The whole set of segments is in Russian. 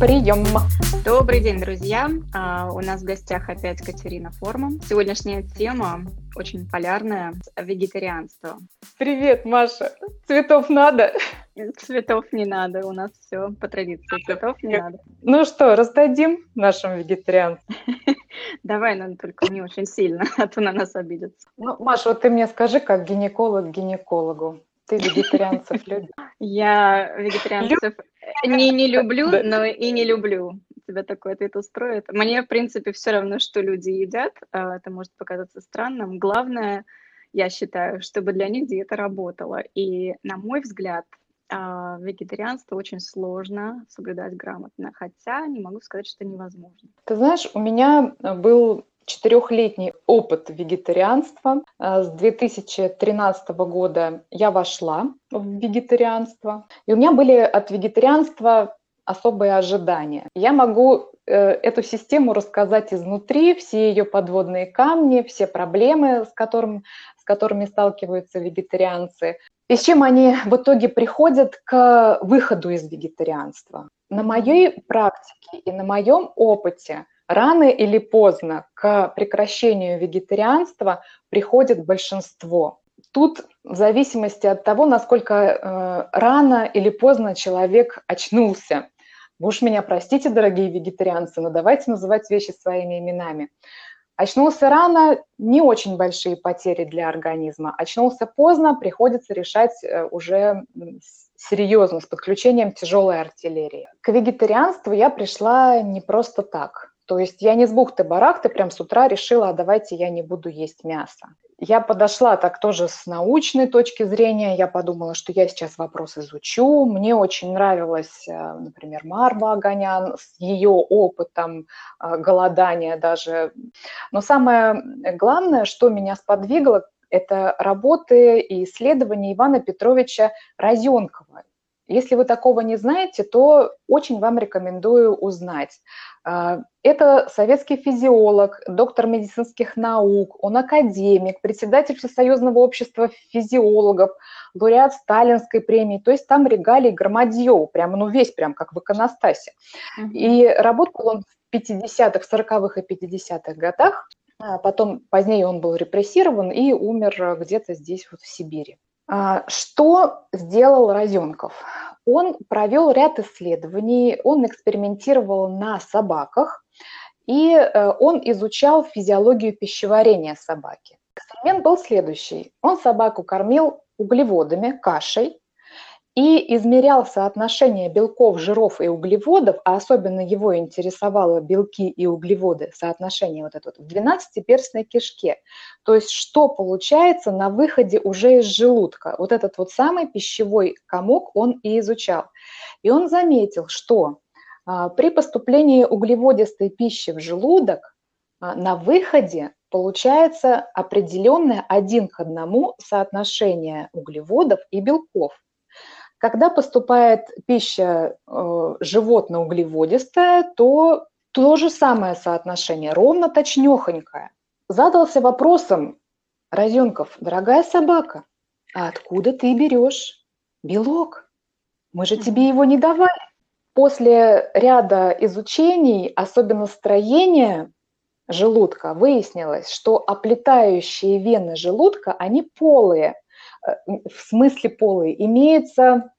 Прием! Добрый день, друзья! А, у нас в гостях опять Катерина Форма. Сегодняшняя тема очень полярная – вегетарианство. Привет, Маша! Цветов надо? Цветов не надо, у нас все по традиции, цветов не надо. Ну что, раздадим нашим вегетарианцам? Давай, но только не очень сильно, а то на нас обидятся. Ну, Маша, вот ты мне скажи, как гинеколог гинекологу. Ты вегетарианцев любишь? Я вегетарианцев не не люблю, но и не люблю. Тебя такой ответ устроит. Мне, в принципе, все равно, что люди едят. А, это может показаться странным. Главное, я считаю, чтобы для них диета работала. И, на мой взгляд, а, вегетарианство очень сложно соблюдать грамотно, хотя не могу сказать, что невозможно. Ты знаешь, у меня был четырехлетний опыт вегетарианства. Э, с 2013 года я вошла в вегетарианство, и у меня были от вегетарианства особые ожидания. Я могу э, эту систему рассказать изнутри, все ее подводные камни, все проблемы, с, которым, с которыми сталкиваются вегетарианцы, и с чем они в итоге приходят к выходу из вегетарианства. На моей практике и на моем опыте Рано или поздно к прекращению вегетарианства приходит большинство. Тут в зависимости от того, насколько э, рано или поздно человек очнулся. Вы уж меня простите, дорогие вегетарианцы, но давайте называть вещи своими именами. Очнулся рано, не очень большие потери для организма. Очнулся поздно, приходится решать э, уже серьезно, с подключением тяжелой артиллерии. К вегетарианству я пришла не просто так. То есть я не с бухты-барахты прям с утра решила, а давайте я не буду есть мясо. Я подошла так тоже с научной точки зрения. Я подумала, что я сейчас вопрос изучу. Мне очень нравилась, э, например, Марва Аганян с ее опытом э, голодания даже. Но самое главное, что меня сподвигло, это работы и исследования Ивана Петровича Розенкова. Если вы такого не знаете, то очень вам рекомендую узнать. А, это советский физиолог, доктор медицинских наук, он академик, председатель Всесоюзного общества физиологов, лауреат Сталинской премии, то есть там регалий громадье, прямо, ну весь прям как в иконостасе. И работал он в 50-х, 40-х и 50-х годах, а потом позднее он был репрессирован и умер где-то здесь вот в Сибири. А, что сделал Розенков? Он провел ряд исследований, он экспериментировал на собаках, и э, он изучал физиологию пищеварения собаки. Эксперимент был следующий. Он собаку кормил углеводами, кашей, и измерял соотношение белков, жиров и углеводов, а особенно его интересовало белки и углеводы, соотношение вот это вот в 12-перстной кишке. То есть что получается на выходе уже из желудка. Вот этот вот самый пищевой комок он и изучал. И он заметил, что а, при поступлении углеводистой пищи в желудок а, на выходе получается определенное один к одному соотношение углеводов и белков. Когда поступает пища э, животно-углеводистая, то то же самое соотношение, ровно точнёхонькое. Задался вопросом, Розенков, дорогая собака, а откуда ты берешь белок? Мы же тебе его не давали. После ряда изучений, особенно строения желудка, выяснилось, что оплетающие вены желудка, они полые. Э, в смысле полые. Имеется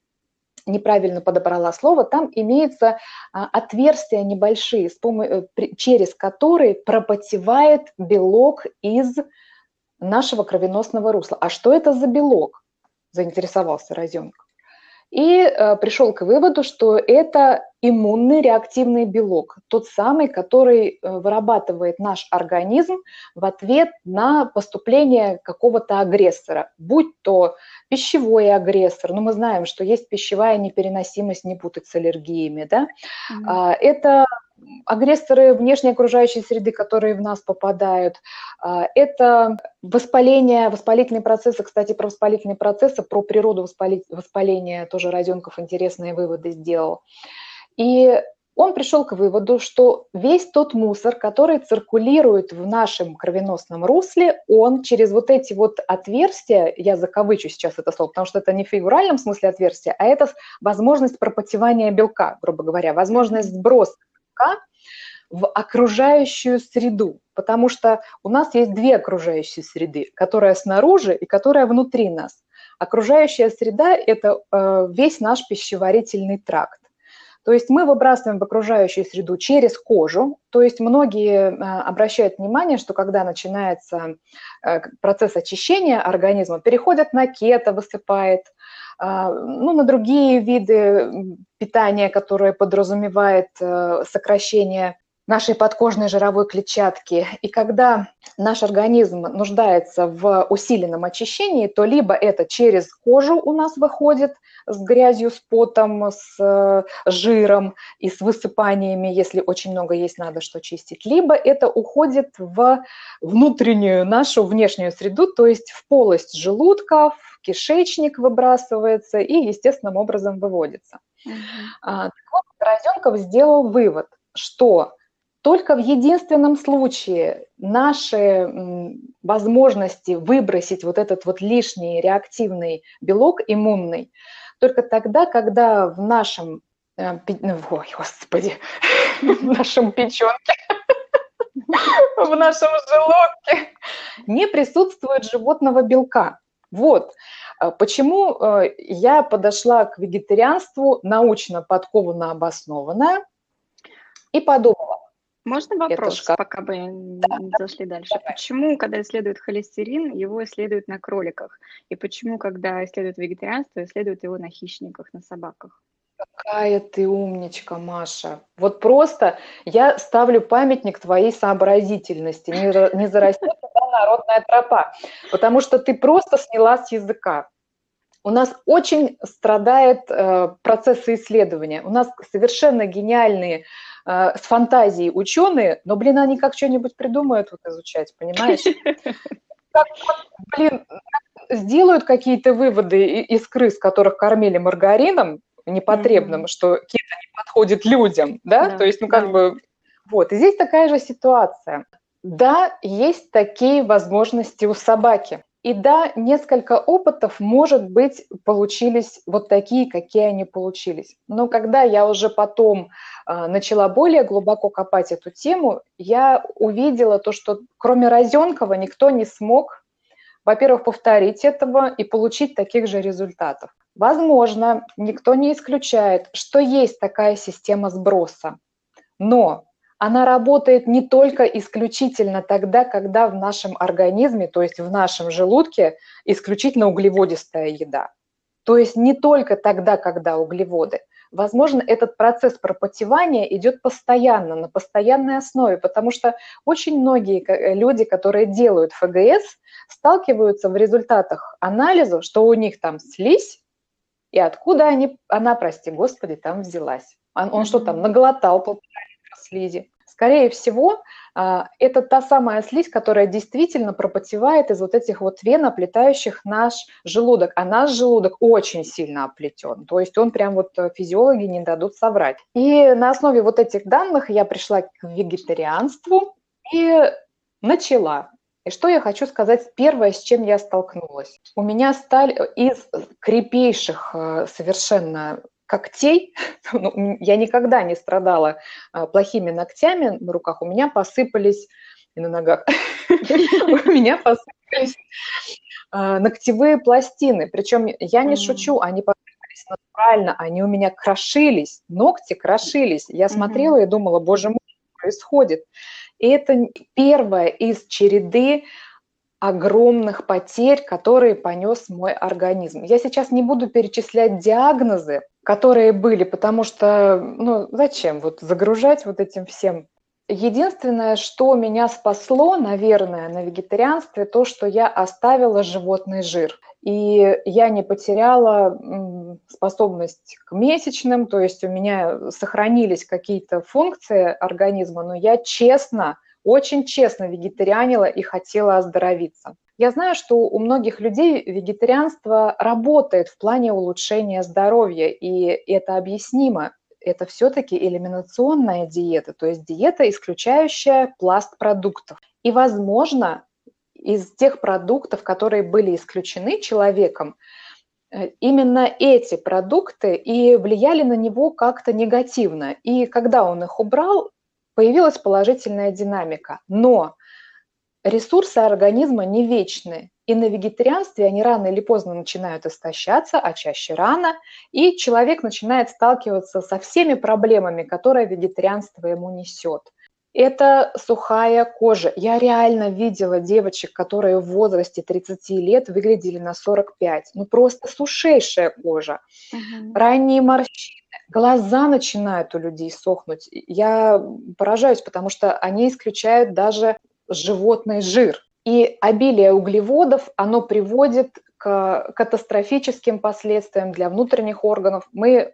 неправильно подобрала слово, там имеются а, отверстия небольшие, э, через которые пропотевает белок из нашего кровеносного русла. А что это за белок? Заинтересовался Розенко и э, пришел к выводу, что это иммунный реактивный белок, тот самый, который э, вырабатывает наш организм в ответ на поступление какого-то агрессора, будь то пищевой агрессор, ну мы знаем, что есть пищевая непереносимость, не путать с аллергиями, да, mm-hmm. это агрессоры внешней окружающей среды, которые в нас попадают. А, это воспаление, воспалительные процессы. Кстати, про воспалительные процессы, про природу воспаления тоже Роденков интересные выводы сделал. И он пришел к выводу, что весь тот мусор, который циркулирует в нашем кровеносном русле, он через вот эти вот отверстия, я закавычу сейчас это слово, потому что это не в фигуральном смысле отверстия, а это возможность пропотевания белка, грубо говоря, возможность сброса белка в окружающую среду, потому что у нас есть две окружающие среды, которая снаружи и которая внутри нас. Окружающая среда – это э, весь наш пищеварительный тракт. То есть мы выбрасываем в окружающую среду через кожу. То есть многие э, обращают внимание, что когда начинается э, процесс очищения организма, переходят на кето, высыпает, ну, на другие виды питания, которые подразумевает сокращение нашей подкожной жировой клетчатки. И когда наш организм нуждается в усиленном очищении, то либо это через кожу у нас выходит с грязью, с потом, с э, жиром и с высыпаниями, если очень много есть, надо что чистить, либо это уходит в внутреннюю нашу внешнюю среду, то есть в полость желудка, в кишечник выбрасывается и естественным образом выводится. Mm-hmm. Так вот, Розенков сделал вывод, что только в единственном случае наши возможности выбросить вот этот вот лишний реактивный белок иммунный, только тогда, когда в нашем, э, ну, ой, господи, в нашем печенке, в нашем желудке не присутствует животного белка. Вот. Э, почему э, я подошла к вегетарианству научно подкованно обоснованно и подумала, можно вопрос, шкаф... пока бы не зашли дальше? Давай. Почему, когда исследуют холестерин, его исследуют на кроликах? И почему, когда исследуют вегетарианство, исследуют его на хищниках, на собаках? Какая ты умничка, Маша. Вот просто я ставлю памятник твоей сообразительности. Не, не зарастет туда народная тропа. Потому что ты просто сняла с языка. У нас очень страдает э, процессы исследования. У нас совершенно гениальные Э, с фантазией ученые, но, блин, они как что-нибудь придумают вот изучать, понимаешь? Как, блин, сделают какие-то выводы из крыс, которых кормили маргарином непотребным, mm-hmm. что кето не подходит людям, да? да? То есть, ну, как да. бы, вот. И здесь такая же ситуация. Да, есть такие возможности у собаки. И да, несколько опытов, может быть, получились вот такие, какие они получились. Но когда я уже потом э, начала более глубоко копать эту тему, я увидела то, что кроме Розенкова никто не смог, во-первых, повторить этого и получить таких же результатов. Возможно, никто не исключает, что есть такая система сброса. Но она работает не только исключительно тогда, когда в нашем организме, то есть в нашем желудке, исключительно углеводистая еда. То есть не только тогда, когда углеводы. Возможно, этот процесс пропотевания идет постоянно, на постоянной основе, потому что очень многие э, люди, которые делают ФГС, сталкиваются в результатах анализа, что у них там слизь, и откуда они, она, прости господи, там взялась. Он, он что там, наглотал полтора слизи. Скорее всего, а, это та самая слизь, которая действительно пропотевает из вот этих вот вен, оплетающих наш желудок. А наш желудок очень сильно оплетен. То есть он прям вот э, физиологи не дадут соврать. И на основе вот этих данных я пришла к вегетарианству и начала. И что я хочу сказать первое, с чем я столкнулась. У меня сталь из крепейших э, совершенно когтей, ну, я никогда не страдала а, плохими ногтями на руках, у меня посыпались и на ногах, у меня посыпались а, ногтевые пластины, причем я не шучу, они посыпались натурально, они у меня крошились, ногти крошились, я смотрела и думала, боже мой, что происходит. Это первое из череды огромных потерь, которые понес мой организм. Я сейчас не буду перечислять диагнозы, которые были, потому что, ну, зачем вот загружать вот этим всем? Единственное, что меня спасло, наверное, на вегетарианстве, то, что я оставила животный жир. И я не потеряла способность к месячным, то есть у меня сохранились какие-то функции организма, но я честно, очень честно вегетарианила и хотела оздоровиться. Я знаю, что у многих людей вегетарианство работает в плане улучшения здоровья, и это объяснимо. Это все-таки элиминационная диета, то есть диета, исключающая пласт продуктов. И, возможно, из тех продуктов, которые были исключены человеком, э, именно эти продукты и влияли на него как-то негативно. И когда он их убрал, появилась положительная динамика. Но ресурсы организма не вечны. И на вегетарианстве они рано или поздно начинают истощаться, а чаще рано, и человек начинает сталкиваться со всеми проблемами, которые вегетарианство ему несет. Это сухая кожа. Я реально видела девочек, которые в возрасте 30 лет выглядели на 45. Ну просто сушейшая кожа. Угу. Ранние морщины. Глаза начинают у людей сохнуть. Я поражаюсь, потому что они исключают даже животный жир. И обилие углеводов, оно приводит к катастрофическим последствиям для внутренних органов. Мы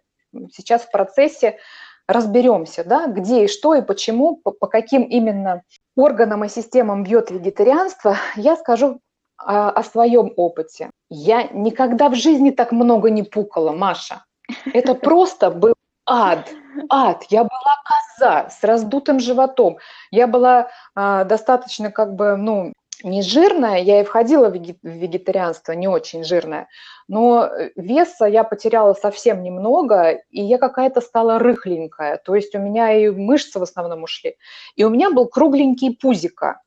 сейчас в процессе разберемся, да, где и что и почему, по, по каким именно органам и системам бьет вегетарианство, я скажу о, о своем опыте. Я никогда в жизни так много не пукала, Маша. Это просто был ад, ад. Я была коза с раздутым животом. Я была а, достаточно как бы, ну, не жирная, я и входила в вегетарианство, не очень жирная, но э, веса я потеряла совсем немного, и я какая-то стала рыхленькая, то есть у меня и мышцы в основном ушли, и у меня был кругленький пузико.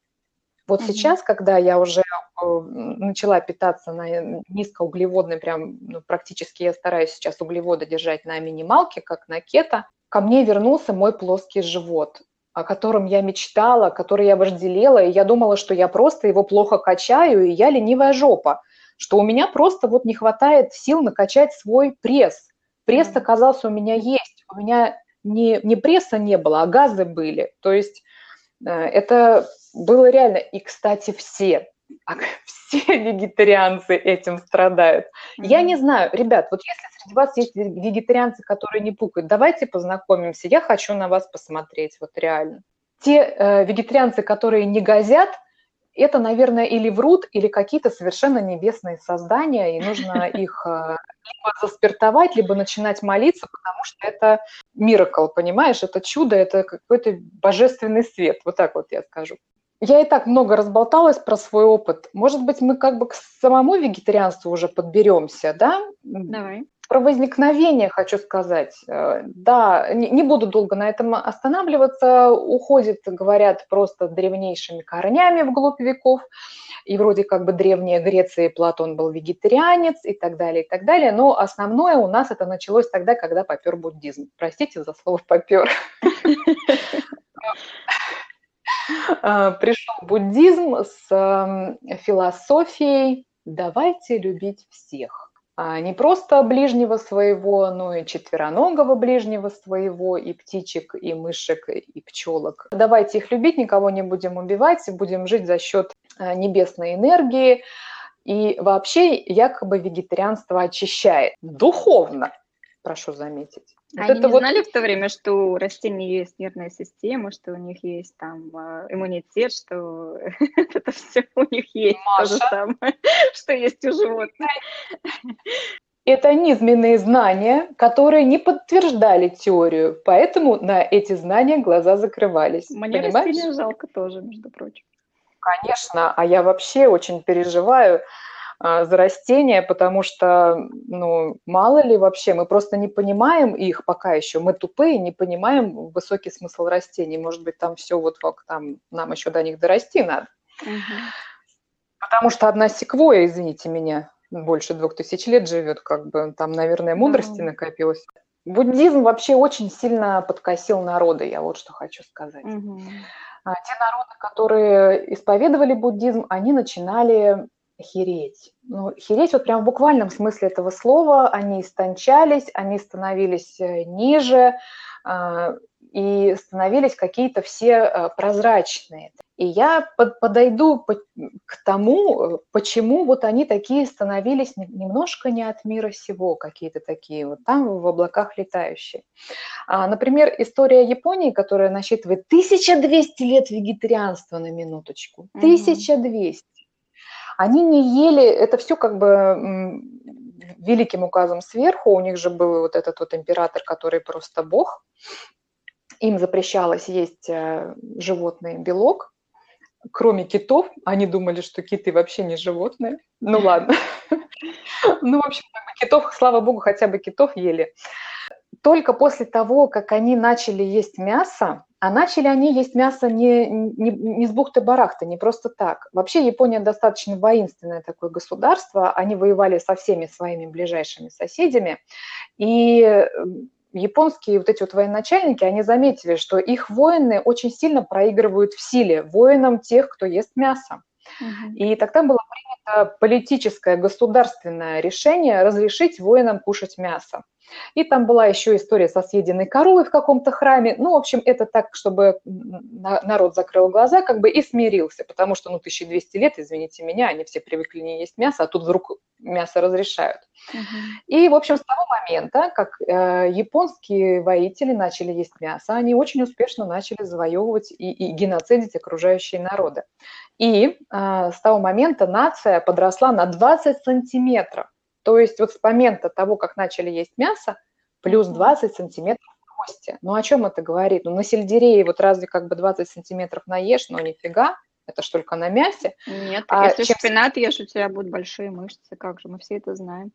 Вот mm-hmm. сейчас, когда я уже э, начала питаться на низкоуглеводной, прям ну, практически я стараюсь сейчас углеводы держать на минималке, как на кето, ко мне вернулся мой плоский живот о котором я мечтала, который я вожделела, и я думала, что я просто его плохо качаю, и я ленивая жопа, что у меня просто вот не хватает сил накачать свой пресс. Пресс оказался у меня есть, у меня не, не пресса не было, а газы были. То есть э, это было реально. И, кстати, все, все вегетарианцы этим страдают. Mm-hmm. Я не знаю, ребят, вот если среди вас есть вегетарианцы, которые не пукают, давайте познакомимся. Я хочу на вас посмотреть, вот реально. Те э, вегетарианцы, которые не газят, это, наверное, или врут, или какие-то совершенно небесные создания, и нужно их э, либо заспиртовать, либо начинать молиться, потому что это миракл, понимаешь? Это чудо, это какой-то божественный свет, вот так вот я скажу. Я и так много разболталась про свой опыт. Может быть, мы как бы к самому вегетарианству уже подберемся, да? Давай. Про возникновение хочу сказать. Э, да, не буду долго на этом останавливаться. Уходит, говорят, просто древнейшими корнями вглубь веков. И вроде как бы древняя Греция Платон был вегетарианец и так далее, и так далее. Но основное у нас это началось тогда, когда попер буддизм. Простите за слово попер. А, пришел буддизм с философией «давайте любить всех». А не просто ближнего своего, но и четвероногого ближнего своего, и птичек, и мышек, и пчелок. Давайте их любить, никого не будем убивать, будем жить за счет а, небесной энергии. И вообще якобы вегетарианство очищает духовно, прошу заметить. Вот Они не вот... знали в то время, что у растений есть нервная система, что у них есть там а, иммунитет, что это все у них есть Маша. то же самое, что есть у животных. Это низменные знания, которые не подтверждали теорию, поэтому на эти знания глаза закрывались. Мне понимаешь? растения жалко тоже, между прочим. Конечно, а я вообще очень переживаю, за растения, потому что, ну, мало ли вообще, мы просто не понимаем их пока еще, мы тупые, не понимаем высокий смысл растений, может быть, там все вот там, нам еще до них дорасти надо. Угу. Потому что одна секвоя, извините меня, больше двух тысяч лет живет, как бы там, наверное, мудрости угу. накопилось. Буддизм вообще очень сильно подкосил народы, я вот что хочу сказать. Угу. Те народы, которые исповедовали буддизм, они начинали хереть. Ну, хереть вот прям в буквальном смысле этого слова, они истончались, они становились э, ниже э, и становились какие-то все э, прозрачные. И я под, подойду по, к тому, почему вот они такие становились немножко не от мира сего, какие-то такие вот там в облаках летающие. А, например, история Японии, которая насчитывает 1200 лет вегетарианства на минуточку. 1200. Они не ели, это все как бы великим указом сверху, у них же был вот этот вот император, который просто бог, им запрещалось есть э, животный белок, кроме китов, они думали, что киты вообще не животные. Ну ладно. Ну, в общем, китов, слава богу, хотя бы китов ели. Только после того, как они начали есть мясо, а начали они есть мясо не, не, не с бухты-барахта, не просто так. Вообще Япония достаточно воинственное такое государство, они воевали со всеми своими ближайшими соседями, и японские вот эти вот военачальники, они заметили, что их воины очень сильно проигрывают в силе воинам тех, кто ест мясо. Угу. И тогда было принято политическое государственное решение разрешить воинам кушать мясо. И там была еще история со съеденной коровой в каком-то храме. Ну, в общем, это так, чтобы народ закрыл глаза как бы и смирился, потому что, ну, 1200 лет, извините меня, они все привыкли не есть мясо, а тут вдруг мясо разрешают. Uh-huh. И, в общем, с того момента, как э, японские воители начали есть мясо, они очень успешно начали завоевывать и, и геноцидить окружающие народы. И э, с того момента нация подросла на 20 сантиметров. То есть вот с момента того, как начали есть мясо, плюс 20 сантиметров кости. Ну о чем это говорит? Ну на сельдерее вот разве как бы 20 сантиметров наешь, но нифига, это ж только на мясе. Нет, а если чем... шпинат ешь, у тебя будут большие мышцы, как же, мы все это знаем.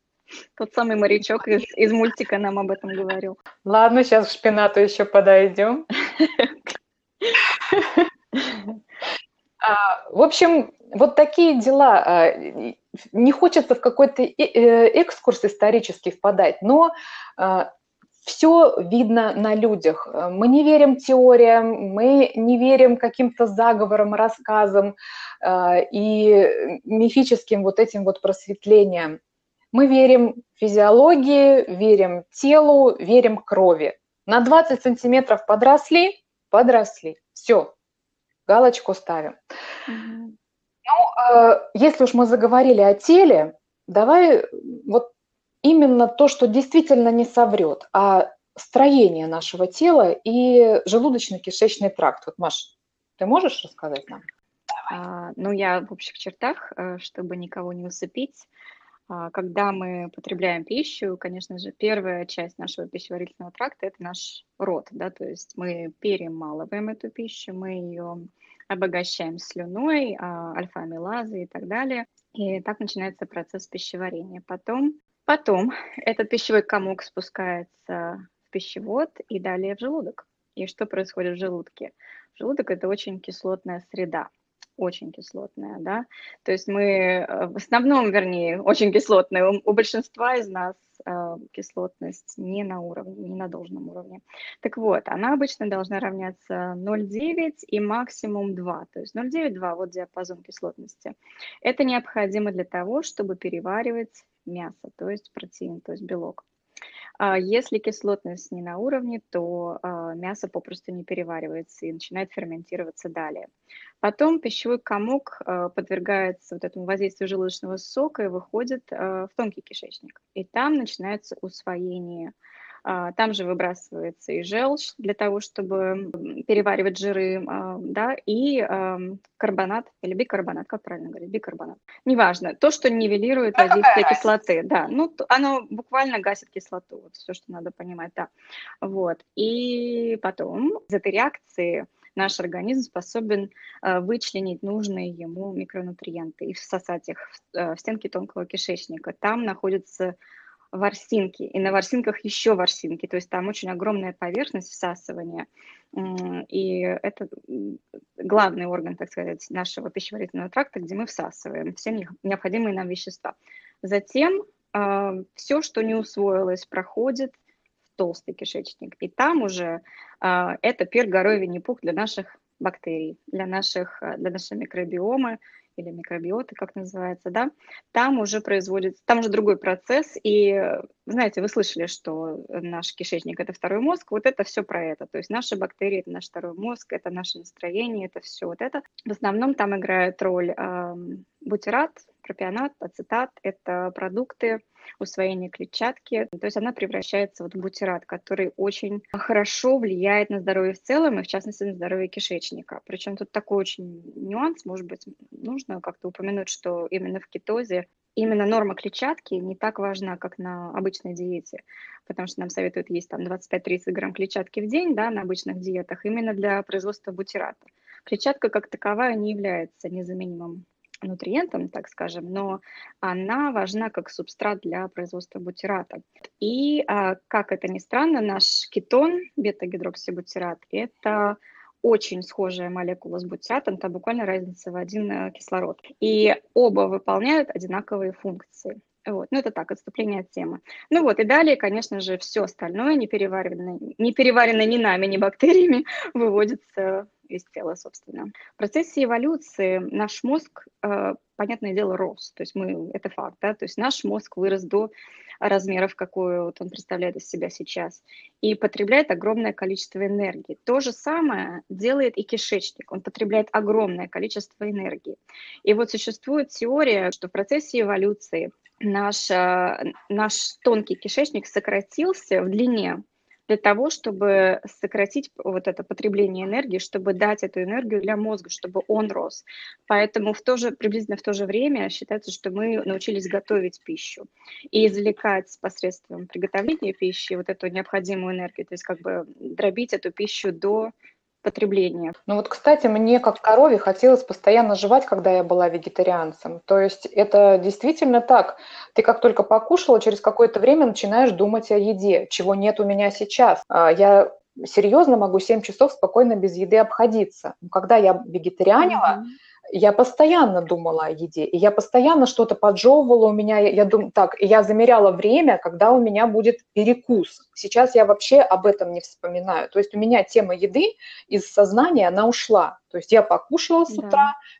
Тот самый морячок из, из мультика нам об этом говорил. Ладно, сейчас к шпинату еще подойдем. А, в общем, вот такие дела. Не хочется в какой-то э, экскурс исторический впадать, но а, все видно на людях. Мы не верим теориям, мы не верим каким-то заговорам, рассказам и мифическим вот этим вот просветлениям. Мы верим физиологии, верим телу, верим крови. На 20 сантиметров подросли, подросли. Все, галочку ставим. Угу. Э, если уж мы заговорили о теле, давай вот именно то, что действительно не соврет, а строение нашего тела и желудочно-кишечный тракт. Вот, Маш, ты можешь рассказать нам? А, ну, я в общих чертах, э, чтобы никого не усыпить, а, когда мы потребляем пищу, конечно же, первая часть нашего пищеварительного тракта – это наш рот, да, то есть мы перемалываем эту пищу, мы ее обогащаем слюной, а, альфа-амилазы и так далее. И так начинается процесс пищеварения. Потом, потом этот пищевой комок спускается в пищевод и далее в желудок. И что происходит в желудке? Желудок – это очень кислотная среда очень кислотная, да, то есть мы э, в основном, вернее, очень кислотная, у, у большинства из нас кислотность не на уровне, не на должном уровне. Так вот, она обычно должна равняться 0,9 и максимум 2, то есть 0,9-2, вот диапазон кислотности. Это необходимо для того, чтобы переваривать мясо, то есть протеин, то есть белок. А если кислотность не на уровне, то а, мясо попросту не переваривается и начинает ферментироваться далее. Потом пищевой комок а, подвергается вот этому воздействию желудочного сока и выходит в тонкий кишечник. И там начинается усвоение там же выбрасывается и желчь для того, чтобы переваривать жиры, а, да, и карбонат или бикарбонат, как правильно говорить, бикарбонат. Неважно, то, что нивелирует воздействие кислоты, да, ну, оно буквально гасит кислоту, вот все, что надо понимать, да. Вот, и потом из этой реакции наш организм способен а, вычленить нужные ему микронутриенты и всосать их в стенки тонкого кишечника. Там находятся ворсинки, и на ворсинках еще ворсинки, то есть там очень огромная поверхность всасывания, и это главный орган, так сказать, нашего пищеварительного тракта, где мы всасываем все необходимые нам вещества. Затем э, все, что не усвоилось, проходит в толстый кишечник, и там уже э, это пир горой Винни-Пух для наших бактерий, для, наших, для нашей микробиомы, или микробиоты, как называется, да, там уже производится, там уже другой процесс, и, знаете, вы слышали, что наш кишечник – это второй мозг, вот это все про это, то есть наши бактерии – это наш второй мозг, это наше настроение, это все вот это. В основном там играет роль э, бутират, пропионат, ацетат – это продукты усвоения клетчатки. То есть она превращается вот в бутират, который очень хорошо влияет на здоровье в целом и, в частности, на здоровье кишечника. Причем тут такой очень нюанс, может быть, нужно как-то упомянуть, что именно в кетозе именно норма клетчатки не так важна, как на обычной диете, потому что нам советуют есть там 25-30 грамм клетчатки в день, да, на обычных диетах, именно для производства бутирата. Клетчатка как таковая не является незаменимым нутриентом, так скажем, но она важна как субстрат для производства бутирата. И, а, как это ни странно, наш кетон, бета-гидроксибутират, это очень схожая молекула с бутиратом, там буквально разница в один э, кислород. И оба выполняют одинаковые функции. Вот. Ну, это так, отступление от темы. Ну вот, и далее, конечно же, все остальное, не переваренное, не переваренное ни нами, ни бактериями, выводится из тела, собственно. В процессе эволюции наш мозг, э, понятное дело, рос. То есть мы, это факт, да, то есть наш мозг вырос до размеров, какой вот он представляет из себя сейчас, и потребляет огромное количество энергии. То же самое делает и кишечник, он потребляет огромное количество энергии. И вот существует теория, что в процессе эволюции наш, э, наш тонкий кишечник сократился в длине для того, чтобы сократить вот это потребление энергии, чтобы дать эту энергию для мозга, чтобы он рос. Поэтому в то же, приблизительно в то же время считается, что мы научились готовить пищу и извлекать посредством приготовления пищи вот эту необходимую энергию, то есть как бы дробить эту пищу до потребления. Ну вот, кстати, мне как корове хотелось постоянно жевать, когда я была вегетарианцем. То есть это действительно так. Ты как только покушала, через какое-то время начинаешь думать о еде, чего нет у меня сейчас. А, я серьезно могу 7 часов спокойно без еды обходиться. Когда я вегетарианила, mm-hmm я постоянно думала о еде, и я постоянно что-то поджевывала у меня, я, я думаю, так, я замеряла время, когда у меня будет перекус. Сейчас я вообще об этом не вспоминаю. То есть у меня тема еды из сознания, она ушла. То есть я покушала с утра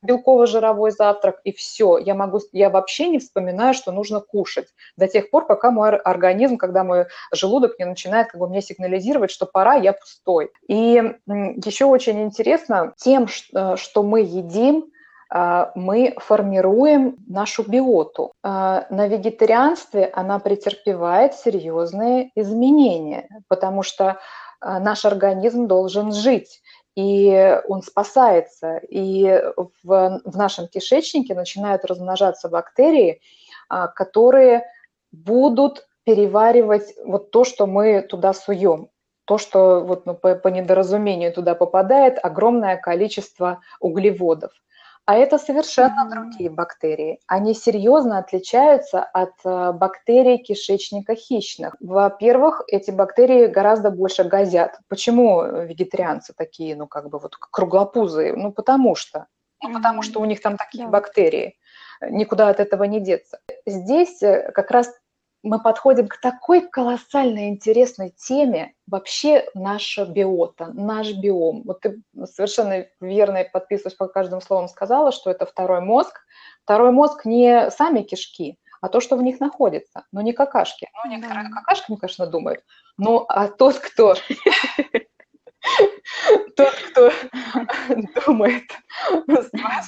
да. белково-жировой завтрак, и все, я могу, я вообще не вспоминаю, что нужно кушать до тех пор, пока мой организм, когда мой желудок не начинает как бы мне сигнализировать, что пора, я пустой. И еще очень интересно тем, э, что мы едим, мы формируем нашу биоту. А, на вегетарианстве она претерпевает серьезные изменения, потому что а, наш организм должен жить и он спасается. И в, в нашем кишечнике начинают размножаться бактерии, которые будут переваривать вот то, что мы туда суем. То, что вот, ну, по, по недоразумению туда попадает, огромное количество углеводов. А это совершенно другие бактерии. Они серьезно отличаются от э, бактерий кишечника хищных. Во-первых, эти бактерии гораздо больше газят. Почему вегетарианцы такие, ну, как бы вот круглопузые? Ну, потому что. Ну, потому что у них там такие да. бактерии. Никуда от этого не деться. Здесь э, как раз мы подходим к такой колоссальной интересной теме вообще наша биота, наш биом. Вот ты совершенно верно подписываюсь по каждому слову сказала, что это второй мозг. Второй мозг не сами кишки, а то, что в них находится, но не какашки. Ну, некоторые да. какашками, конечно, думают, но а тот, кто тот, кто думает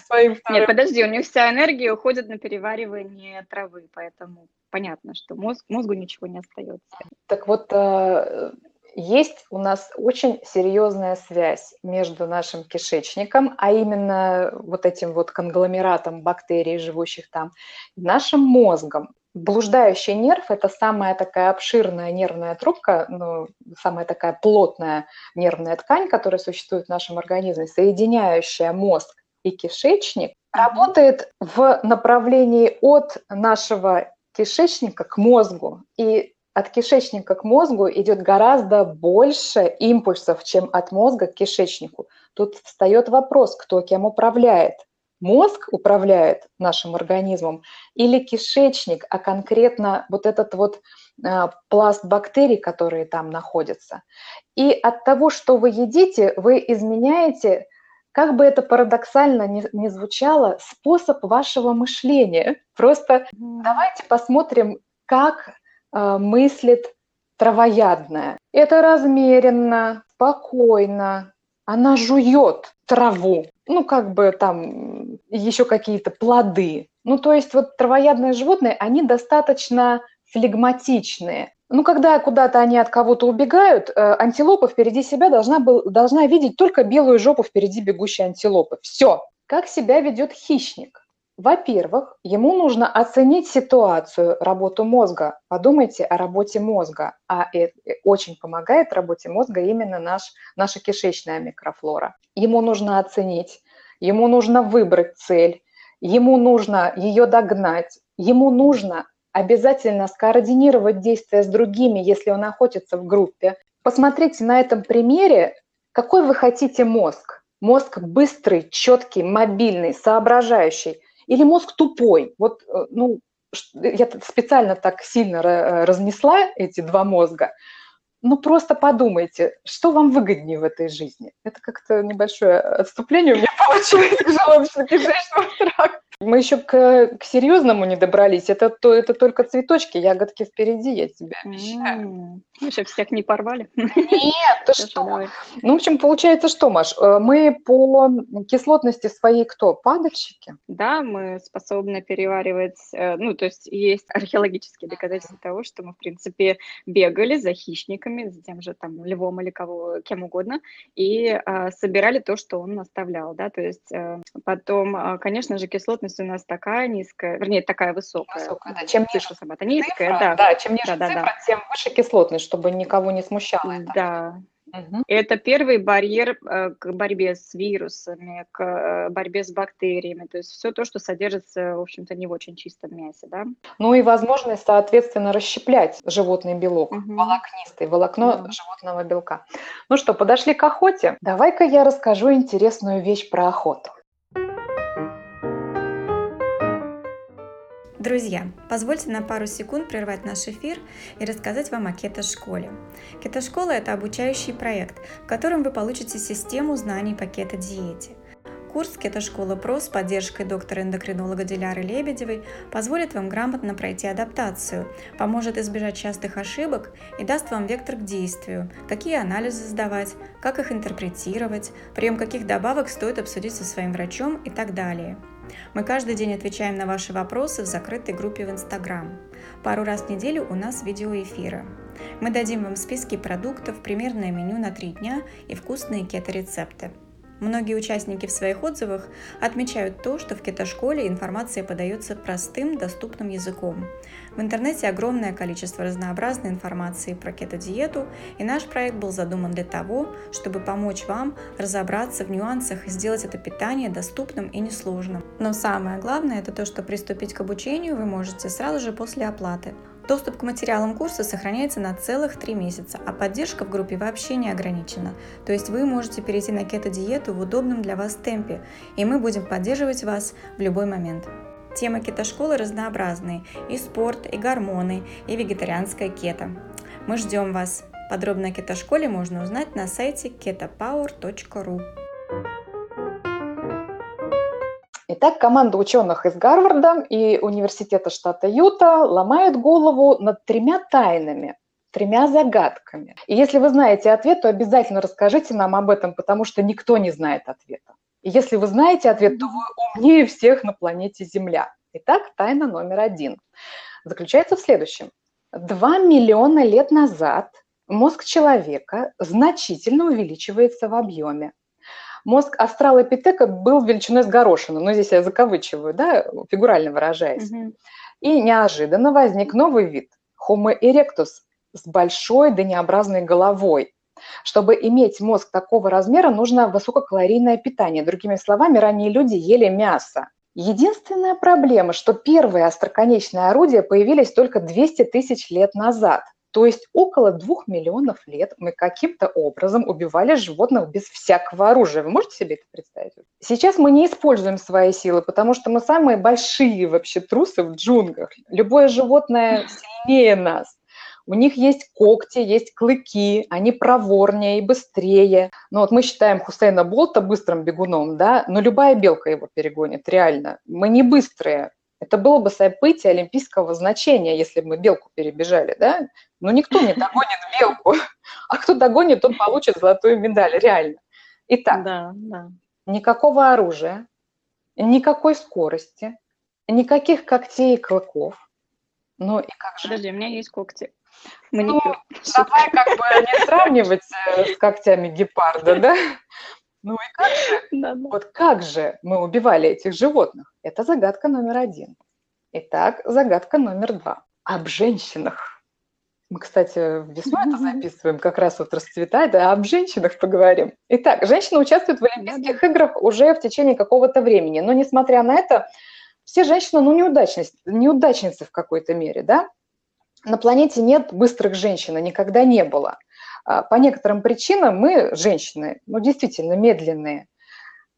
своим вторым... Нет, подожди, у них вся энергия уходит на переваривание травы, поэтому понятно, что мозг, мозгу ничего не остается. Так вот, э, есть у нас очень серьезная связь между нашим кишечником, а именно вот этим вот конгломератом бактерий, живущих там, и нашим мозгом. Блуждающий нерв – это самая такая обширная нервная трубка, ну, самая такая плотная нервная ткань, которая существует в нашем организме, соединяющая мозг и кишечник, работает в направлении от нашего кишечника к мозгу. И от кишечника к мозгу идет гораздо больше импульсов, чем от мозга к кишечнику. Тут встает вопрос, кто кем управляет. Мозг управляет нашим организмом или кишечник, а конкретно вот этот вот э, пласт бактерий, которые там находятся. И от того, что вы едите, вы изменяете как бы это парадоксально не, не звучало, способ вашего мышления. Просто давайте посмотрим, как э, мыслит травоядная. Это размеренно, спокойно. Она жует траву, ну, как бы там еще какие-то плоды. Ну, то есть вот травоядные животные, они достаточно флегматичные. Ну, когда куда-то они от кого-то убегают, э, антилопа впереди себя должна, был, должна видеть только белую жопу впереди бегущей антилопы. Все. Как себя ведет хищник? Во-первых, ему нужно оценить ситуацию, работу мозга. Подумайте о работе мозга. А это очень помогает работе мозга именно наш, наша кишечная микрофлора. Ему нужно оценить, ему нужно выбрать цель, ему нужно ее догнать, ему нужно обязательно скоординировать действия с другими, если он охотится в группе. Посмотрите на этом примере, какой вы хотите мозг. Мозг быстрый, четкий, мобильный, соображающий – или мозг тупой. Вот, э, ну, я специально так сильно э, разнесла эти два мозга. Ну, просто подумайте, что вам выгоднее в этой жизни. Это как-то небольшое отступление у меня получилось к желудочно-кишечному тракту. Мы еще к, к серьезному не добрались. Это, то, это только цветочки, ягодки впереди, я тебе обещаю. Мы еще всех не порвали. Нет, ты что? Ну, в общем, получается что, Маш? Э, мы по кислотности своей кто? Падальщики? Да, мы способны переваривать, э, ну, то есть есть археологические доказательства того, что мы, в принципе, бегали за хищниками, за тем же там львом или кого, кем угодно, и э, собирали то, что он оставлял, да, то есть потом, конечно же, кислотность у нас такая низкая, вернее, такая высокая. Высокая, да. Чем ниже собака низкая, цифра, да. Да, чем ниже да, цифра, да. тем выше кислотность, чтобы никого не смущало. Это. Да. Угу. Это первый барьер э, к борьбе с вирусами, к э, борьбе с бактериями, то есть все то, что содержится, в общем-то, не в очень чистом мясе, да. Ну и возможность, соответственно, расщеплять животный белок, угу. волокнистый, волокно да. животного белка. Ну что, подошли к охоте? Давай-ка я расскажу интересную вещь про охоту. Друзья, позвольте на пару секунд прервать наш эфир и рассказать вам о кето-школе. Кето-школа – это обучающий проект, в котором вы получите систему знаний по кето-диете. Курс «Кето-школа ПРО» с поддержкой доктора-эндокринолога Диляры Лебедевой позволит вам грамотно пройти адаптацию, поможет избежать частых ошибок и даст вам вектор к действию, какие анализы сдавать, как их интерпретировать, прием каких добавок стоит обсудить со своим врачом и так далее – мы каждый день отвечаем на ваши вопросы в закрытой группе в Инстаграм. Пару раз в неделю у нас видеоэфиры. Мы дадим вам списки продуктов, примерное меню на три дня и вкусные кето-рецепты. Многие участники в своих отзывах отмечают то, что в кето-школе информация подается простым, доступным языком. В интернете огромное количество разнообразной информации про кето-диету, и наш проект был задуман для того, чтобы помочь вам разобраться в нюансах и сделать это питание доступным и несложным. Но самое главное это то, что приступить к обучению вы можете сразу же после оплаты. Доступ к материалам курса сохраняется на целых три месяца, а поддержка в группе вообще не ограничена. То есть вы можете перейти на кето-диету в удобном для вас темпе, и мы будем поддерживать вас в любой момент. Темы кето-школы разнообразные – и спорт, и гормоны, и вегетарианская кето. Мы ждем вас. Подробно о кето-школе можно узнать на сайте ketopower.ru. Итак, команда ученых из Гарварда и Университета штата Юта ломает голову над тремя тайнами, тремя загадками. И если вы знаете ответ, то обязательно расскажите нам об этом, потому что никто не знает ответа. И если вы знаете ответ, то вы умнее всех на планете Земля. Итак, тайна номер один заключается в следующем. Два миллиона лет назад мозг человека значительно увеличивается в объеме. Мозг астралопитека был величиной с горошину, но здесь я закавычиваю, да, фигурально выражаясь. Угу. И неожиданно возник новый вид – Homo erectus с большой дынеобразной головой. Чтобы иметь мозг такого размера, нужно высококалорийное питание. Другими словами, ранние люди ели мясо. Единственная проблема, что первые остроконечные орудия появились только 200 тысяч лет назад – то есть около двух миллионов лет мы каким-то образом убивали животных без всякого оружия. Вы можете себе это представить? Сейчас мы не используем свои силы, потому что мы самые большие вообще трусы в джунглях. Любое животное сильнее нас. У них есть когти, есть клыки, они проворнее и быстрее. Ну вот мы считаем Хусейна Болта быстрым бегуном, да, но любая белка его перегонит, реально. Мы не быстрые, это было бы событие олимпийского значения, если бы мы белку перебежали, да? Но никто не догонит белку. А кто догонит, тот получит золотую медаль, реально. Итак, да, да. никакого оружия, никакой скорости, никаких когтей и клыков. Ну и как же? Подожди, у меня есть когти. Маникюр. Ну, давай как бы не сравнивать э, с когтями гепарда, да? Ну и как же? Вот как же мы убивали этих животных? Это загадка номер один. Итак, загадка номер два. Об женщинах. Мы, кстати, весной это записываем, как раз вот расцветает, а об женщинах поговорим. Итак, женщины участвуют в Олимпийских играх уже в течение какого-то времени, но несмотря на это, все женщины, ну, неудачницы, неудачницы в какой-то мере, да? На планете нет быстрых женщин, никогда не было. А, по некоторым причинам мы, женщины, ну, действительно медленные.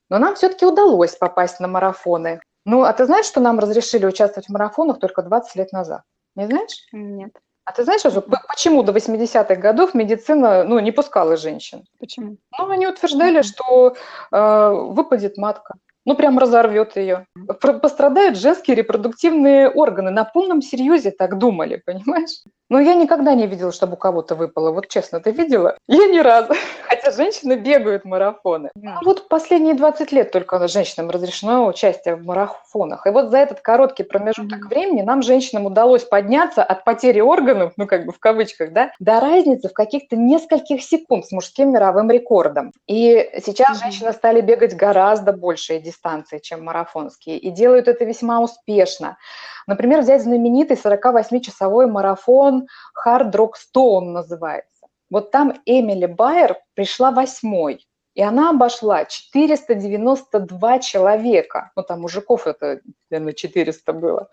Но нам все-таки удалось попасть на марафоны. Ну, а ты знаешь, что нам разрешили участвовать в марафонах только 20 лет назад? Не знаешь? Нет. А ты знаешь, почему до 80-х годов медицина ну, не пускала женщин? Почему? Ну, они утверждали, что э, выпадет матка ну прям разорвет ее. Пострадают женские репродуктивные органы. На полном серьезе так думали, понимаешь? Но я никогда не видела, чтобы у кого-то выпало. Вот честно, ты видела? Я ни разу. Хотя женщины бегают марафоны. А вот последние 20 лет только женщинам разрешено участие в марафонах. И вот за этот короткий промежуток времени нам, женщинам, удалось подняться от потери органов, ну как бы в кавычках, да, до разницы в каких-то нескольких секунд с мужским мировым рекордом. И сейчас женщины стали бегать гораздо большие дистанции, чем марафонские. И делают это весьма успешно. Например, взять знаменитый 48-часовой марафон Hard Rock Stone называется. Вот там Эмили Байер пришла восьмой, и она обошла 492 человека. Ну, там мужиков это, наверное, 400 было.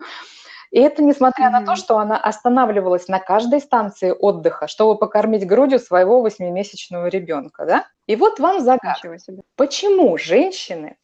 И это несмотря mm-hmm. на то, что она останавливалась на каждой станции отдыха, чтобы покормить грудью своего восьмимесячного ребенка, да? И вот вам загадка. Почему женщины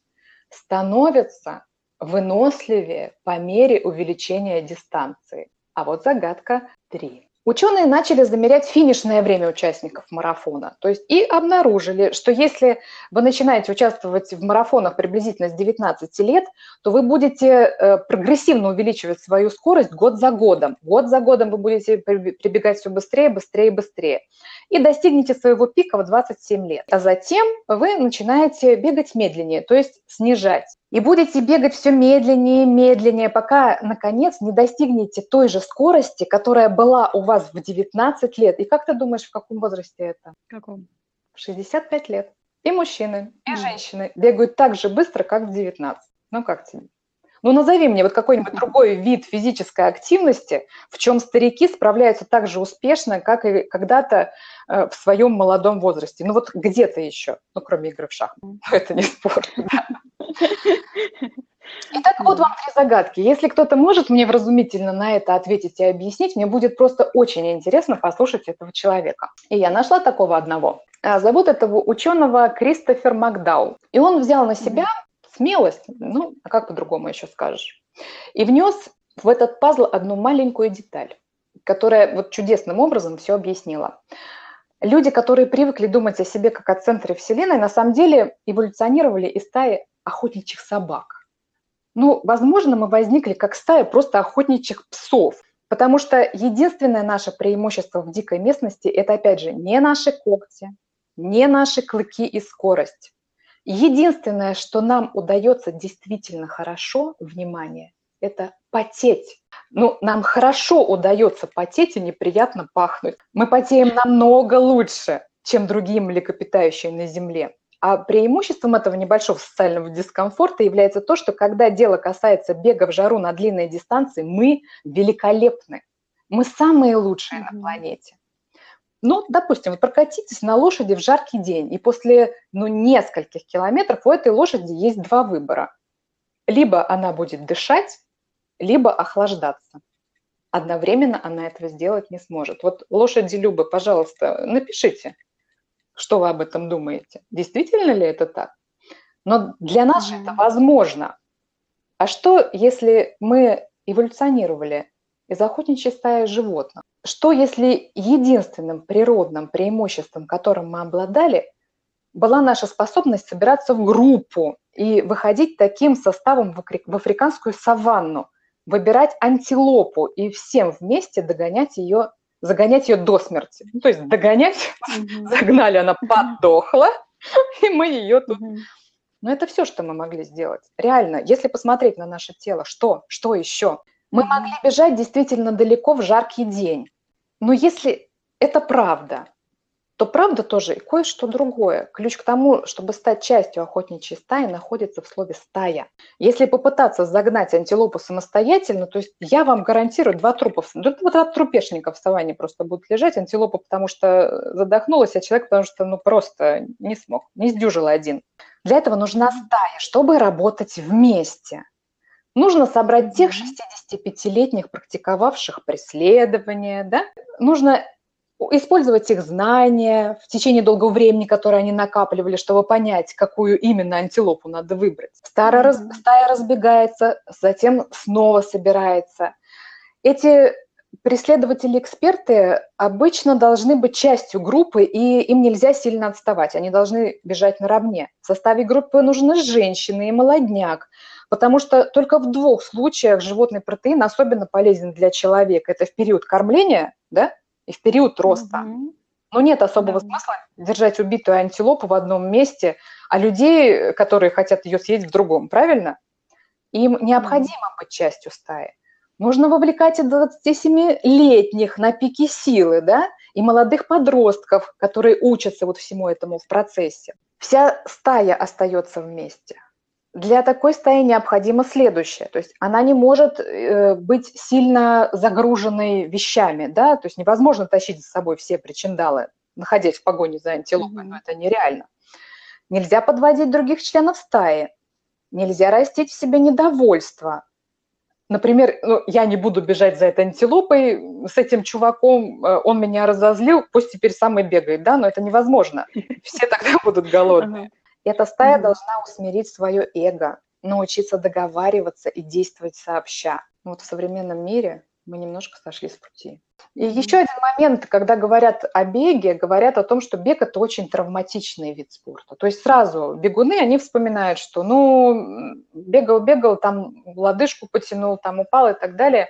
становятся выносливее по мере увеличения дистанции. А вот загадка 3. Ученые начали замерять финишное время участников марафона. То есть и обнаружили, что если вы начинаете участвовать в марафонах приблизительно с 19 лет, то вы будете э, прогрессивно увеличивать свою скорость год за годом. Год за годом вы будете прибегать все быстрее, быстрее, быстрее. И достигнете своего пика в 27 лет. А затем вы начинаете бегать медленнее, то есть снижать. И будете бегать все медленнее и медленнее, пока, наконец, не достигнете той же скорости, которая была у вас в 19 лет. И как ты думаешь, в каком возрасте это? В каком? В 65 лет. И мужчины, и mm. женщины бегают так же быстро, как в 19. Ну, как тебе? Ну, назови мне вот какой-нибудь другой вид физической активности, в чем старики справляются так же успешно, как и когда-то э, в своем молодом возрасте. Ну, вот где-то еще, ну, кроме игры в шахматы. Это не спорт. Итак, вот вам три загадки. Если кто-то может мне вразумительно на это ответить и объяснить, мне будет просто очень интересно послушать этого человека. И я нашла такого одного. А, зовут этого ученого Кристофер Макдау. И он взял на себя смелость, ну, а как по-другому еще скажешь, и внес в этот пазл одну маленькую деталь, которая вот чудесным образом все объяснила. Люди, которые привыкли думать о себе как о центре Вселенной, на самом деле эволюционировали из стаи охотничьих собак. Ну, возможно, мы возникли как стая просто охотничьих псов, потому что единственное наше преимущество в дикой местности – это, опять же, не наши когти, не наши клыки и скорость. Единственное, что нам удается действительно хорошо, внимание, это потеть. Ну, нам хорошо удается потеть и неприятно пахнуть. Мы потеем намного лучше, чем другие млекопитающие на Земле. А преимуществом этого небольшого социального дискомфорта является то, что когда дело касается бега в жару на длинной дистанции, мы великолепны. Мы самые лучшие mm-hmm. на планете. Ну, допустим, вы прокатитесь на лошади в жаркий день, и после ну, нескольких километров у этой лошади есть два выбора. Либо она будет дышать, либо охлаждаться. Одновременно она этого сделать не сможет. Вот лошади Любы, пожалуйста, напишите, что вы об этом думаете? Действительно ли это так? Но для нас mm-hmm. это возможно. А что, если мы эволюционировали из охотничьей стаи животных? Что, если единственным природным преимуществом, которым мы обладали, была наша способность собираться в группу и выходить таким составом в африканскую саванну, выбирать антилопу и всем вместе догонять ее загонять ее до смерти. Ну, то есть догонять, mm-hmm. загнали, она подохла, и мы ее тут... Mm-hmm. Но это все, что мы могли сделать. Реально, если посмотреть на наше тело, что, что еще? Мы mm-hmm. могли бежать действительно далеко в жаркий день. Но если это правда, то правда тоже и кое-что другое. Ключ к тому, чтобы стать частью охотничьей стаи, находится в слове «стая». Если попытаться загнать антилопу самостоятельно, то есть я вам гарантирую, два трупа, два трупешника в саванне просто будут лежать, антилопа потому что задохнулась, а человек потому что ну просто не смог, не сдюжил один. Для этого нужна стая, чтобы работать вместе. Нужно собрать тех 65-летних, практиковавших преследование, да? Нужно использовать их знания в течение долгого времени, которое они накапливали, чтобы понять, какую именно антилопу надо выбрать. Стая, раз, стая разбегается, затем снова собирается. Эти преследователи-эксперты обычно должны быть частью группы, и им нельзя сильно отставать. Они должны бежать наравне. В составе группы нужны женщины и молодняк, потому что только в двух случаях животный протеин особенно полезен для человека. Это в период кормления, да, и в период роста. Mm-hmm. Но нет особого да. смысла держать убитую антилопу в одном месте, а людей, которые хотят ее съесть в другом, правильно? Им необходимо mm-hmm. быть частью стаи. Нужно вовлекать и 27-летних на пике силы, да, и молодых подростков, которые учатся вот всему этому в процессе. Вся стая остается вместе. Для такой стаи необходимо следующее, то есть она не может э, быть сильно загруженной вещами, да, то есть невозможно тащить за собой все причиндалы, находясь в погоне за антилопой, mm-hmm. но это нереально. Нельзя подводить других членов стаи, нельзя растить в себе недовольство. Например, ну, я не буду бежать за этой антилопой, с этим чуваком э, он меня разозлил, пусть теперь сам и бегает, да, но это невозможно. Все тогда будут голодные. Эта стая mm-hmm. должна усмирить свое эго, научиться договариваться и действовать сообща. Вот в современном мире мы немножко сошли с пути. И еще один момент, когда говорят о беге, говорят о том, что бег – это очень травматичный вид спорта. То есть сразу бегуны, они вспоминают, что ну, бегал-бегал, там лодыжку потянул, там упал и так далее.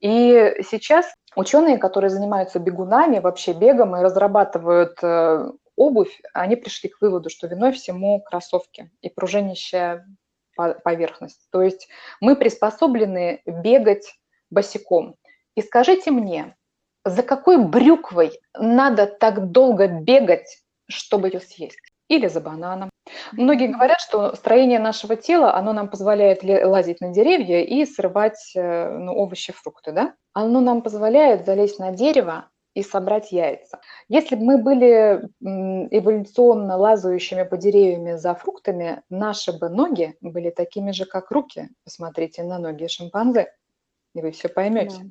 И сейчас ученые, которые занимаются бегунами, вообще бегом и разрабатывают э, обувь, они пришли к выводу, что виной всему кроссовки и пружинищая поверхность. То есть мы приспособлены бегать босиком. И скажите мне, за какой брюквой надо так долго бегать, чтобы ее съесть? Или за бананом? Многие говорят, что строение нашего тела, оно нам позволяет лазить на деревья и срывать э, ну, овощи, фрукты, да? Оно нам позволяет залезть на дерево и собрать яйца. Если бы мы были эволюционно лазающими по деревьям за фруктами, наши бы ноги были такими же, как руки. Посмотрите на ноги шимпанзе, и вы все поймете. Да.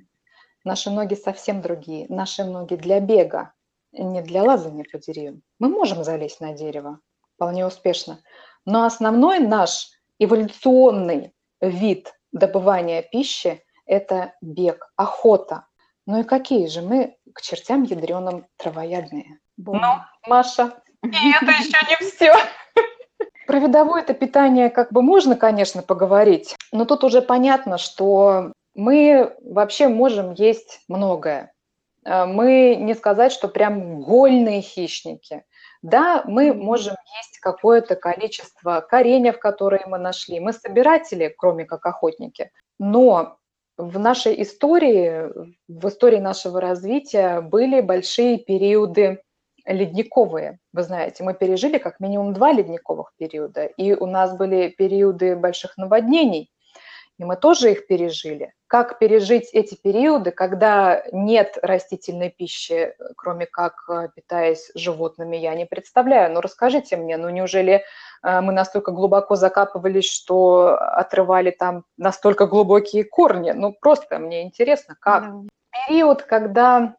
Наши ноги совсем другие. Наши ноги для бега, не для лазания по деревьям. Мы можем залезть на дерево вполне успешно, но основной наш эволюционный вид добывания пищи – это бег, охота. Ну и какие же мы к чертям ядреным травоядные. Бомба. Ну, Маша, и это еще не все. Про видовое это питание как бы можно, конечно, поговорить, но тут уже понятно, что мы вообще можем есть многое. Э, мы не сказать, что прям гольные хищники. Да, мы можем есть какое-то количество кореньев, которые мы нашли. Мы собиратели, кроме как охотники. Но в нашей истории, в истории нашего развития были большие периоды ледниковые. Вы знаете, мы пережили как минимум два ледниковых периода, и у нас были периоды больших наводнений, и мы тоже их пережили. Как пережить эти периоды, когда нет растительной пищи, кроме как э, питаясь животными, я не представляю. Ну расскажите мне, ну неужели Э, мы настолько глубоко закапывались, что отрывали там настолько глубокие корни. Ну, просто мне интересно, как. Да. Период, когда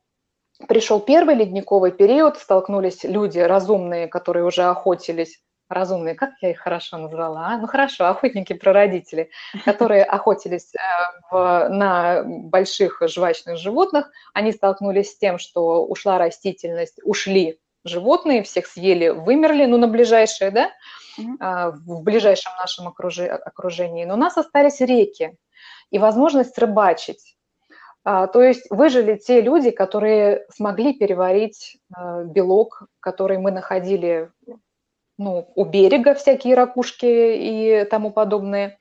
пришел первый ледниковый период, столкнулись люди разумные, которые уже охотились разумные, как я их хорошо назвала, а? ну хорошо, охотники-прародители, которые охотились э, в, на больших жвачных животных, они столкнулись с тем, что ушла растительность, ушли животные, всех съели, вымерли, ну на ближайшее, да, а, в ближайшем нашем окружении, но у нас остались реки и возможность рыбачить. А, то есть выжили те люди, которые смогли переварить а, белок, который мы находили ну, у берега, всякие ракушки и тому подобное,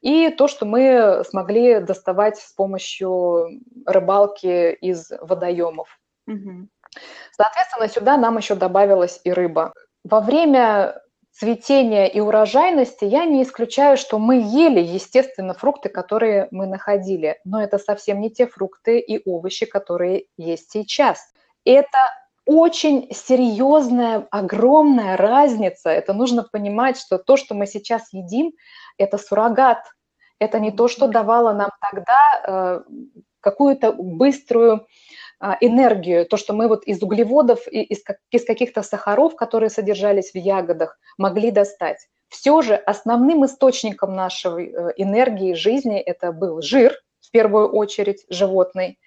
и то, что мы смогли доставать с помощью рыбалки из водоемов. Угу. Соответственно, сюда нам еще добавилась и рыба. Во время цветения и урожайности я не исключаю, что мы ели, естественно, фрукты, которые мы находили, но это совсем не те фрукты и овощи, которые есть сейчас. Это очень серьезная, огромная разница. Это нужно понимать, что то, что мы сейчас едим, это суррогат. Это не то, что давало нам тогда э, какую-то быструю а, энергию, то, что мы вот из углеводов и из, из каких-то сахаров, которые содержались в ягодах, могли достать. Все же основным источником нашей э, энергии жизни это был жир, в первую очередь животный,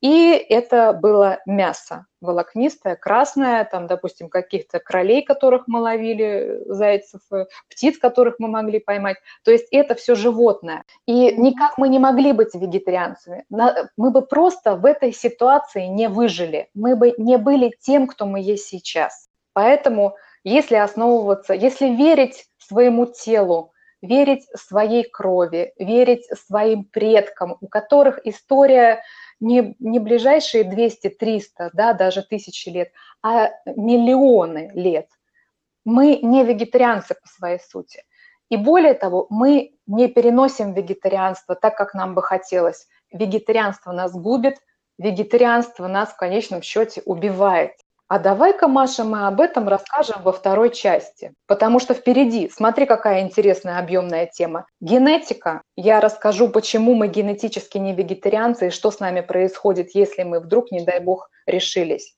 и это было мясо волокнистое, красное, там, допустим, каких-то кролей, которых мы ловили, зайцев, э, птиц, которых мы могли поймать. То есть это все животное. И никак мы не могли быть вегетарианцами. Мы бы просто в этой ситуации не выжили. Мы бы не были тем, кто мы есть сейчас. Поэтому, если основываться, если верить своему телу, верить своей крови, верить своим предкам, у которых история не, не ближайшие 200-300, да, даже тысячи лет, а миллионы лет. Мы не вегетарианцы по своей сути. И более того, мы не переносим вегетарианство так, как нам бы хотелось. Вегетарианство нас губит, вегетарианство нас в конечном счете убивает. А давай-ка, Маша, мы об этом расскажем во второй части, потому что впереди, смотри, какая интересная объемная тема. Генетика. Я расскажу, почему мы генетически не вегетарианцы и что с нами происходит, если мы вдруг, не дай бог, решились.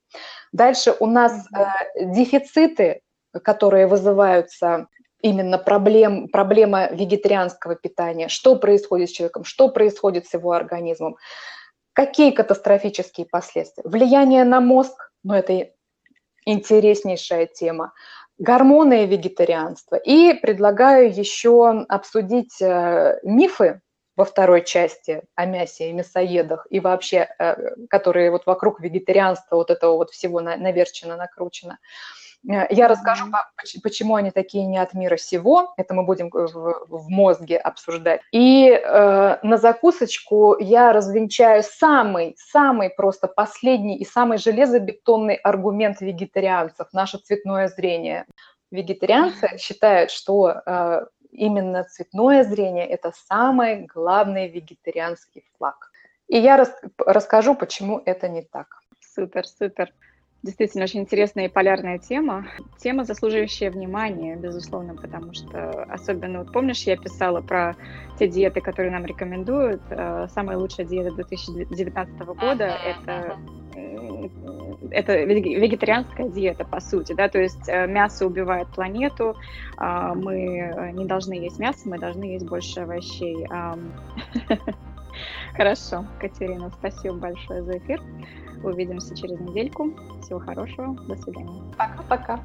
Дальше у нас э, дефициты, которые вызываются именно проблем, проблема вегетарианского питания, что происходит с человеком, что происходит с его организмом, какие катастрофические последствия. Влияние на мозг, ну это интереснейшая тема. Гормоны и вегетарианство. И предлагаю еще обсудить э, мифы во второй части о мясе и мясоедах, и вообще, э, которые вот вокруг вегетарианства, вот этого вот всего наверчено, накручено. Я расскажу, почему они такие не от мира сего. Это мы будем в, в мозге обсуждать. И э, на закусочку я развенчаю самый, самый просто последний и самый железобетонный аргумент вегетарианцев – наше цветное зрение. Вегетарианцы считают, что э, именно цветное зрение – это самый главный вегетарианский флаг. И я рас, расскажу, почему это не так. Супер, супер. Действительно, очень интересная и полярная тема. Тема, заслуживающая внимания, безусловно, потому что особенно, вот помнишь, я писала про те диеты, которые нам рекомендуют. Э, самая лучшая диета 2019 года — это это вегетарианская диета, по сути, да, то есть э, мясо убивает планету, а, мы не должны есть мясо, мы должны есть больше овощей. Хорошо, Катерина, спасибо большое за эфир. Увидимся через недельку. Всего хорошего. До свидания. Пока-пока.